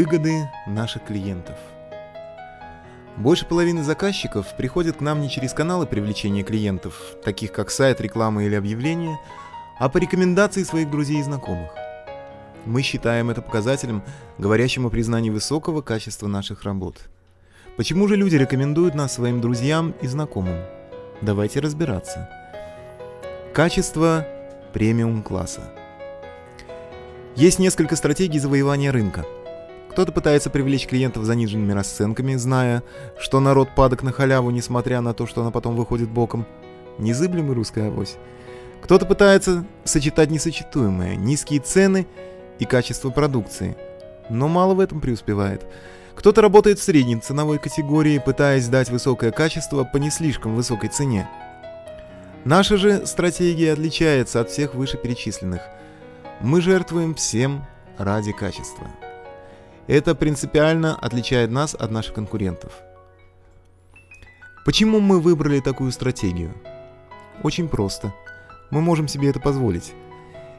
Выгоды наших клиентов. Больше половины заказчиков приходят к нам не через каналы привлечения клиентов, таких как сайт, реклама или объявления, а по рекомендации своих друзей и знакомых. Мы считаем это показателем, говорящим о признании высокого качества наших работ. Почему же люди рекомендуют нас своим друзьям и знакомым? Давайте разбираться. Качество премиум класса. Есть несколько стратегий завоевания рынка. Кто-то пытается привлечь клиентов заниженными расценками, зная, что народ падок на халяву, несмотря на то, что она потом выходит боком. Незыблемый русская авось. Кто-то пытается сочетать несочетуемое, низкие цены и качество продукции, но мало в этом преуспевает. Кто-то работает в средней ценовой категории, пытаясь дать высокое качество по не слишком высокой цене. Наша же стратегия отличается от всех вышеперечисленных – мы жертвуем всем ради качества. Это принципиально отличает нас от наших конкурентов. Почему мы выбрали такую стратегию? Очень просто. Мы можем себе это позволить.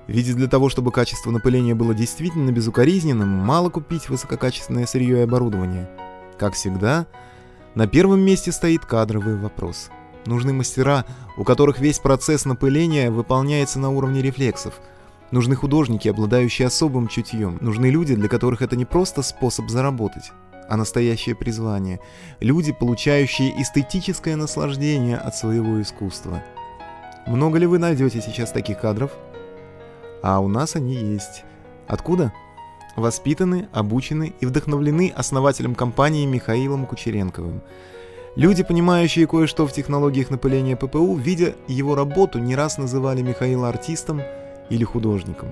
Ведь для того, чтобы качество напыления было действительно безукоризненным, мало купить высококачественное сырье и оборудование. Как всегда, на первом месте стоит кадровый вопрос. Нужны мастера, у которых весь процесс напыления выполняется на уровне рефлексов – Нужны художники, обладающие особым чутьем. Нужны люди, для которых это не просто способ заработать, а настоящее призвание. Люди, получающие эстетическое наслаждение от своего искусства. Много ли вы найдете сейчас таких кадров? А у нас они есть. Откуда? Воспитаны, обучены и вдохновлены основателем компании Михаилом Кучеренковым. Люди, понимающие кое-что в технологиях напыления ППУ, видя его работу, не раз называли Михаила артистом – или художником.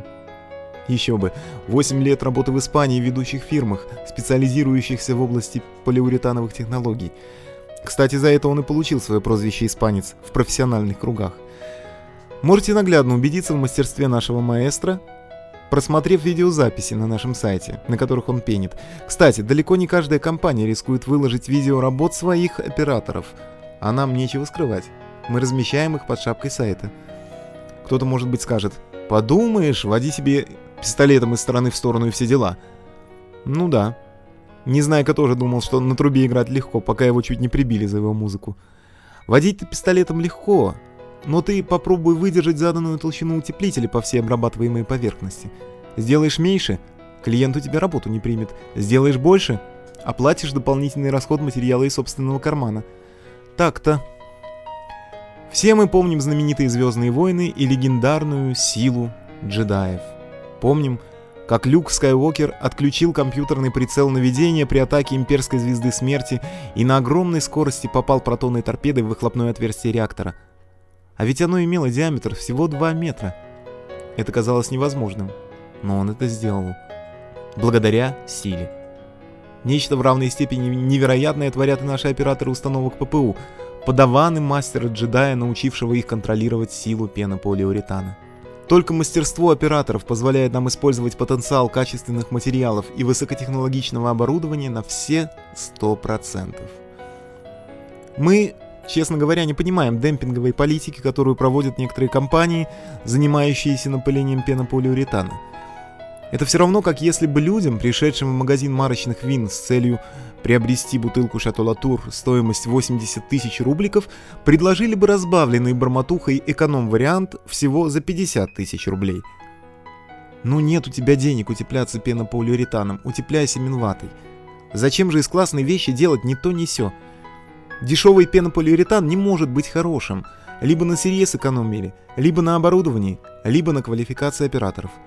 Еще бы, 8 лет работы в Испании в ведущих фирмах, специализирующихся в области полиуретановых технологий. Кстати, за это он и получил свое прозвище «Испанец» в профессиональных кругах. Можете наглядно убедиться в мастерстве нашего маэстро, просмотрев видеозаписи на нашем сайте, на которых он пенит. Кстати, далеко не каждая компания рискует выложить видео работ своих операторов, а нам нечего скрывать. Мы размещаем их под шапкой сайта. Кто-то, может быть, скажет – Подумаешь, води себе пистолетом из стороны в сторону и все дела. Ну да. Незнайка тоже думал, что на трубе играть легко, пока его чуть не прибили за его музыку. Водить-то пистолетом легко, но ты попробуй выдержать заданную толщину утеплителя по всей обрабатываемой поверхности. Сделаешь меньше, клиент у тебя работу не примет. Сделаешь больше, оплатишь дополнительный расход материала из собственного кармана. Так-то. Все мы помним знаменитые «Звездные войны» и легендарную силу джедаев. Помним, как Люк Скайуокер отключил компьютерный прицел наведения при атаке имперской звезды смерти и на огромной скорости попал протонной торпедой в выхлопное отверстие реактора. А ведь оно имело диаметр всего 2 метра. Это казалось невозможным, но он это сделал. Благодаря силе. Нечто в равной степени невероятное творят и наши операторы установок ППУ – подаваны мастера-джедая, научившего их контролировать силу пенополиуретана. Только мастерство операторов позволяет нам использовать потенциал качественных материалов и высокотехнологичного оборудования на все 100%. Мы, честно говоря, не понимаем демпинговой политики, которую проводят некоторые компании, занимающиеся напылением пенополиуретана – это все равно, как если бы людям, пришедшим в магазин марочных вин с целью приобрести бутылку Шато Латур стоимость 80 тысяч рубликов, предложили бы разбавленный барматухой эконом-вариант всего за 50 тысяч рублей. Ну нет у тебя денег утепляться пенополиуретаном, утепляйся минватой. Зачем же из классной вещи делать ни то ни сё? Дешевый пенополиуретан не может быть хорошим. Либо на сырье сэкономили, либо на оборудовании, либо на квалификации операторов –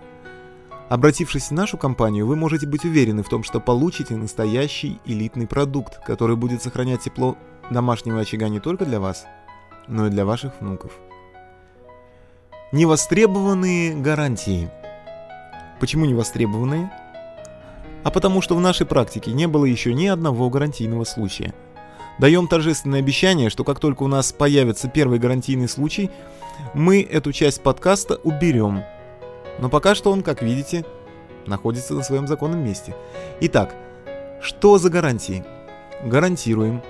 Обратившись в нашу компанию, вы можете быть уверены в том, что получите настоящий элитный продукт, который будет сохранять тепло домашнего очага не только для вас, но и для ваших внуков. Невостребованные гарантии. Почему невостребованные? А потому что в нашей практике не было еще ни одного гарантийного случая. Даем торжественное обещание, что как только у нас появится первый гарантийный случай, мы эту часть подкаста уберем – но пока что он, как видите, находится на своем законном месте. Итак, что за гарантии? Гарантируем,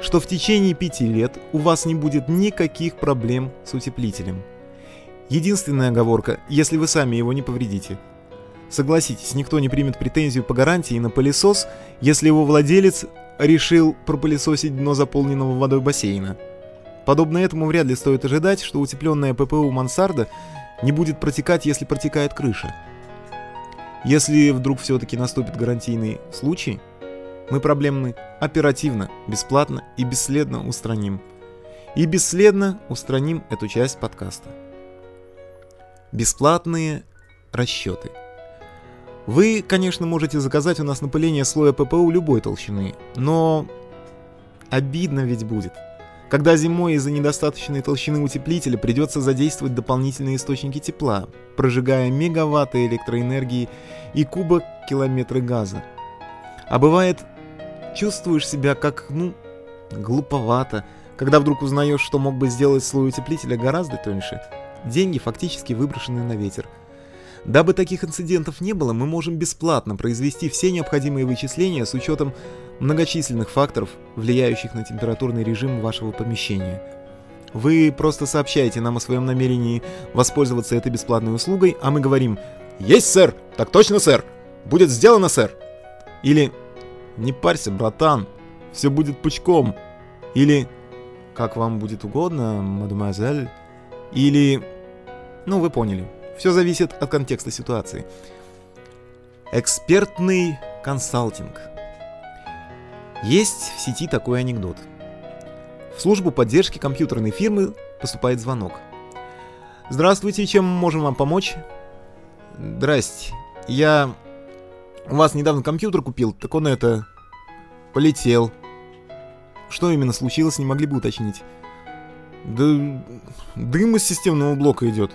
что в течение пяти лет у вас не будет никаких проблем с утеплителем. Единственная оговорка, если вы сами его не повредите. Согласитесь, никто не примет претензию по гарантии на пылесос, если его владелец решил пропылесосить дно заполненного водой бассейна. Подобно этому вряд ли стоит ожидать, что утепленная ППУ мансарда не будет протекать, если протекает крыша. Если вдруг все-таки наступит гарантийный случай, мы проблемы оперативно, бесплатно и бесследно устраним. И бесследно устраним эту часть подкаста. Бесплатные расчеты. Вы, конечно, можете заказать у нас напыление слоя ППУ любой толщины, но обидно ведь будет – когда зимой из-за недостаточной толщины утеплителя придется задействовать дополнительные источники тепла, прожигая мегаватты электроэнергии и кубок километры газа. А бывает, чувствуешь себя как, ну, глуповато, когда вдруг узнаешь, что мог бы сделать слой утеплителя гораздо тоньше. Деньги фактически выброшены на ветер – Дабы таких инцидентов не было, мы можем бесплатно произвести все необходимые вычисления с учетом многочисленных факторов, влияющих на температурный режим вашего помещения. Вы просто сообщаете нам о своем намерении воспользоваться этой бесплатной услугой, а мы говорим «Есть, сэр! Так точно, сэр! Будет сделано, сэр!» Или «Не парься, братан, все будет пучком!» Или «Как вам будет угодно, мадемуазель?» Или «Ну, вы поняли». Все зависит от контекста ситуации. Экспертный консалтинг. Есть в сети такой анекдот. В службу поддержки компьютерной фирмы поступает звонок. Здравствуйте, чем можем вам помочь? Здрасте. Я у вас недавно компьютер купил, так он это... полетел. Что именно случилось, не могли бы уточнить? Да дым из системного блока идет.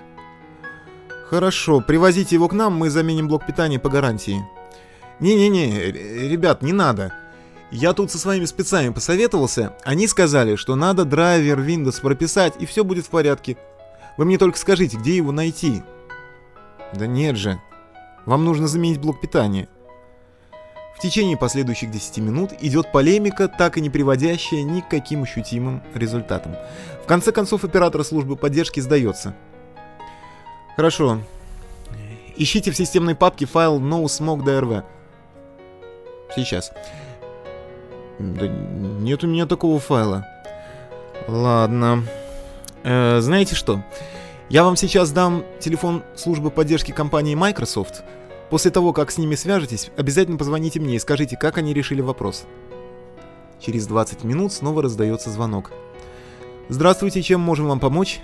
Хорошо, привозите его к нам, мы заменим блок питания по гарантии. Не-не-не, ребят, не надо. Я тут со своими спецами посоветовался, они сказали, что надо драйвер Windows прописать, и все будет в порядке. Вы мне только скажите, где его найти? Да нет же, вам нужно заменить блок питания. В течение последующих 10 минут идет полемика, так и не приводящая ни к каким ощутимым результатам. В конце концов, оператор службы поддержки сдается – Хорошо. Ищите в системной папке файл NoSmoke.drv. Сейчас. Да нет у меня такого файла. Ладно. Э, знаете что? Я вам сейчас дам телефон службы поддержки компании Microsoft. После того, как с ними свяжетесь, обязательно позвоните мне и скажите, как они решили вопрос. Через 20 минут снова раздается звонок. Здравствуйте, чем можем вам помочь?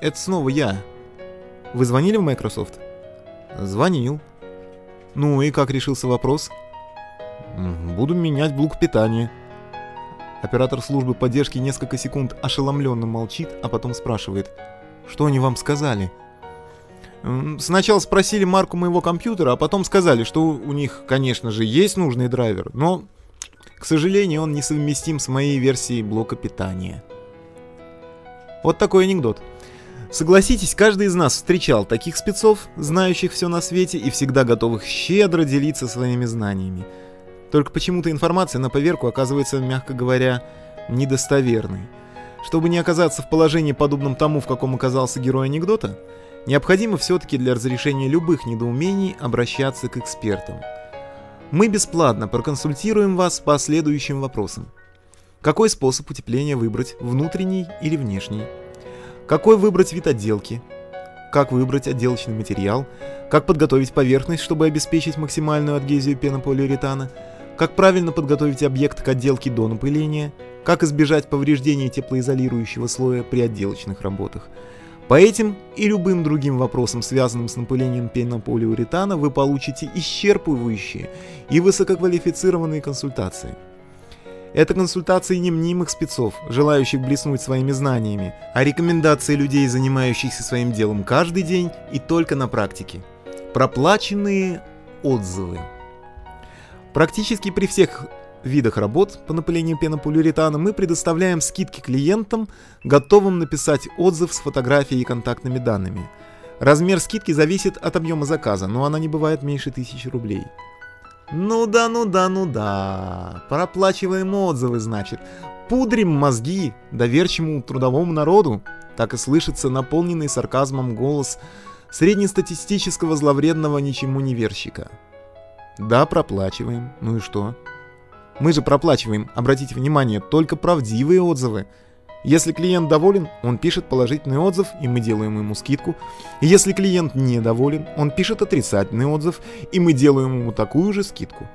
Это снова я, вы звонили в Microsoft? Звонил. Ну и как решился вопрос? Буду менять блок питания. Оператор службы поддержки несколько секунд ошеломленно молчит, а потом спрашивает. Что они вам сказали? Сначала спросили марку моего компьютера, а потом сказали, что у них, конечно же, есть нужный драйвер, но, к сожалению, он несовместим с моей версией блока питания. Вот такой анекдот. Согласитесь, каждый из нас встречал таких спецов, знающих все на свете и всегда готовых щедро делиться своими знаниями. Только почему-то информация на поверку оказывается, мягко говоря, недостоверной. Чтобы не оказаться в положении подобном тому, в каком оказался герой анекдота, необходимо все-таки для разрешения любых недоумений обращаться к экспертам. Мы бесплатно проконсультируем вас по следующим вопросам. Какой способ утепления выбрать, внутренний или внешний? Какой выбрать вид отделки? Как выбрать отделочный материал? Как подготовить поверхность, чтобы обеспечить максимальную адгезию пенополиуретана? Как правильно подготовить объект к отделке до напыления? Как избежать повреждения теплоизолирующего слоя при отделочных работах? По этим и любым другим вопросам, связанным с напылением пенополиуретана, вы получите исчерпывающие и высококвалифицированные консультации – это консультации не мнимых спецов, желающих блеснуть своими знаниями, а рекомендации людей, занимающихся своим делом каждый день и только на практике. Проплаченные отзывы. Практически при всех видах работ по напылению пенополиуретана мы предоставляем скидки клиентам, готовым написать отзыв с фотографией и контактными данными. Размер скидки зависит от объема заказа, но она не бывает меньше 1000 рублей. Ну да, ну да, ну да. Проплачиваем отзывы, значит. Пудрим мозги доверчивому трудовому народу. Так и слышится наполненный сарказмом голос среднестатистического зловредного ничему не верщика. Да, проплачиваем. Ну и что? Мы же проплачиваем, обратите внимание, только правдивые отзывы. Если клиент доволен, он пишет положительный отзыв, и мы делаем ему скидку. Если клиент недоволен, он пишет отрицательный отзыв, и мы делаем ему такую же скидку.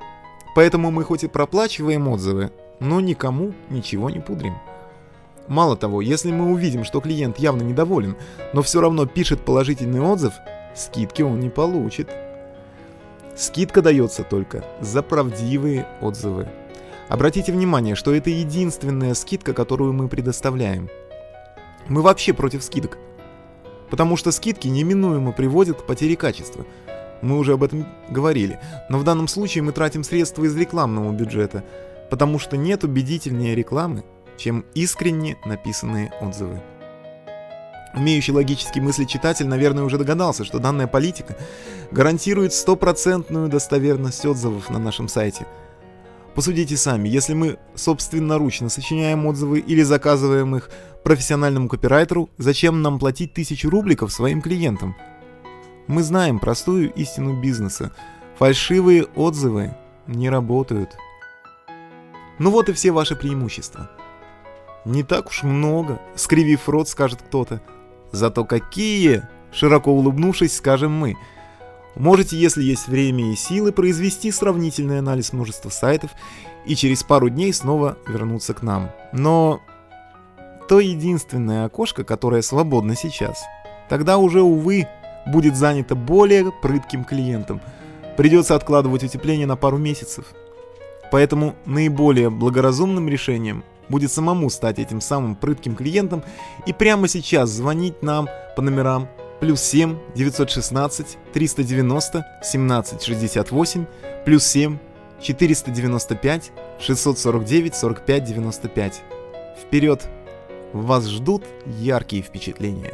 Поэтому мы хоть и проплачиваем отзывы, но никому ничего не пудрим. Мало того, если мы увидим, что клиент явно недоволен, но все равно пишет положительный отзыв, скидки он не получит. Скидка дается только за правдивые отзывы. Обратите внимание, что это единственная скидка, которую мы предоставляем. Мы вообще против скидок. Потому что скидки неминуемо приводят к потере качества. Мы уже об этом говорили. Но в данном случае мы тратим средства из рекламного бюджета, потому что нет убедительнее рекламы, чем искренне написанные отзывы. Умеющий логически мыслить читатель, наверное, уже догадался, что данная политика гарантирует стопроцентную достоверность отзывов на нашем сайте – Посудите сами, если мы собственноручно сочиняем отзывы или заказываем их профессиональному копирайтеру, зачем нам платить тысячу рубликов своим клиентам? Мы знаем простую истину бизнеса. Фальшивые отзывы не работают. Ну вот и все ваши преимущества. Не так уж много, скривив рот, скажет кто-то. Зато какие, широко улыбнувшись, скажем мы – Можете, если есть время и силы, произвести сравнительный анализ множества сайтов и через пару дней снова вернуться к нам. Но то единственное окошко, которое свободно сейчас, тогда уже, увы, будет занято более прытким клиентом. Придется откладывать утепление на пару месяцев. Поэтому наиболее благоразумным решением будет самому стать этим самым прытким клиентом и прямо сейчас звонить нам по номерам плюс 7 916 390 1768 плюс 7 495 649 45 95. Вперед! Вас ждут яркие впечатления.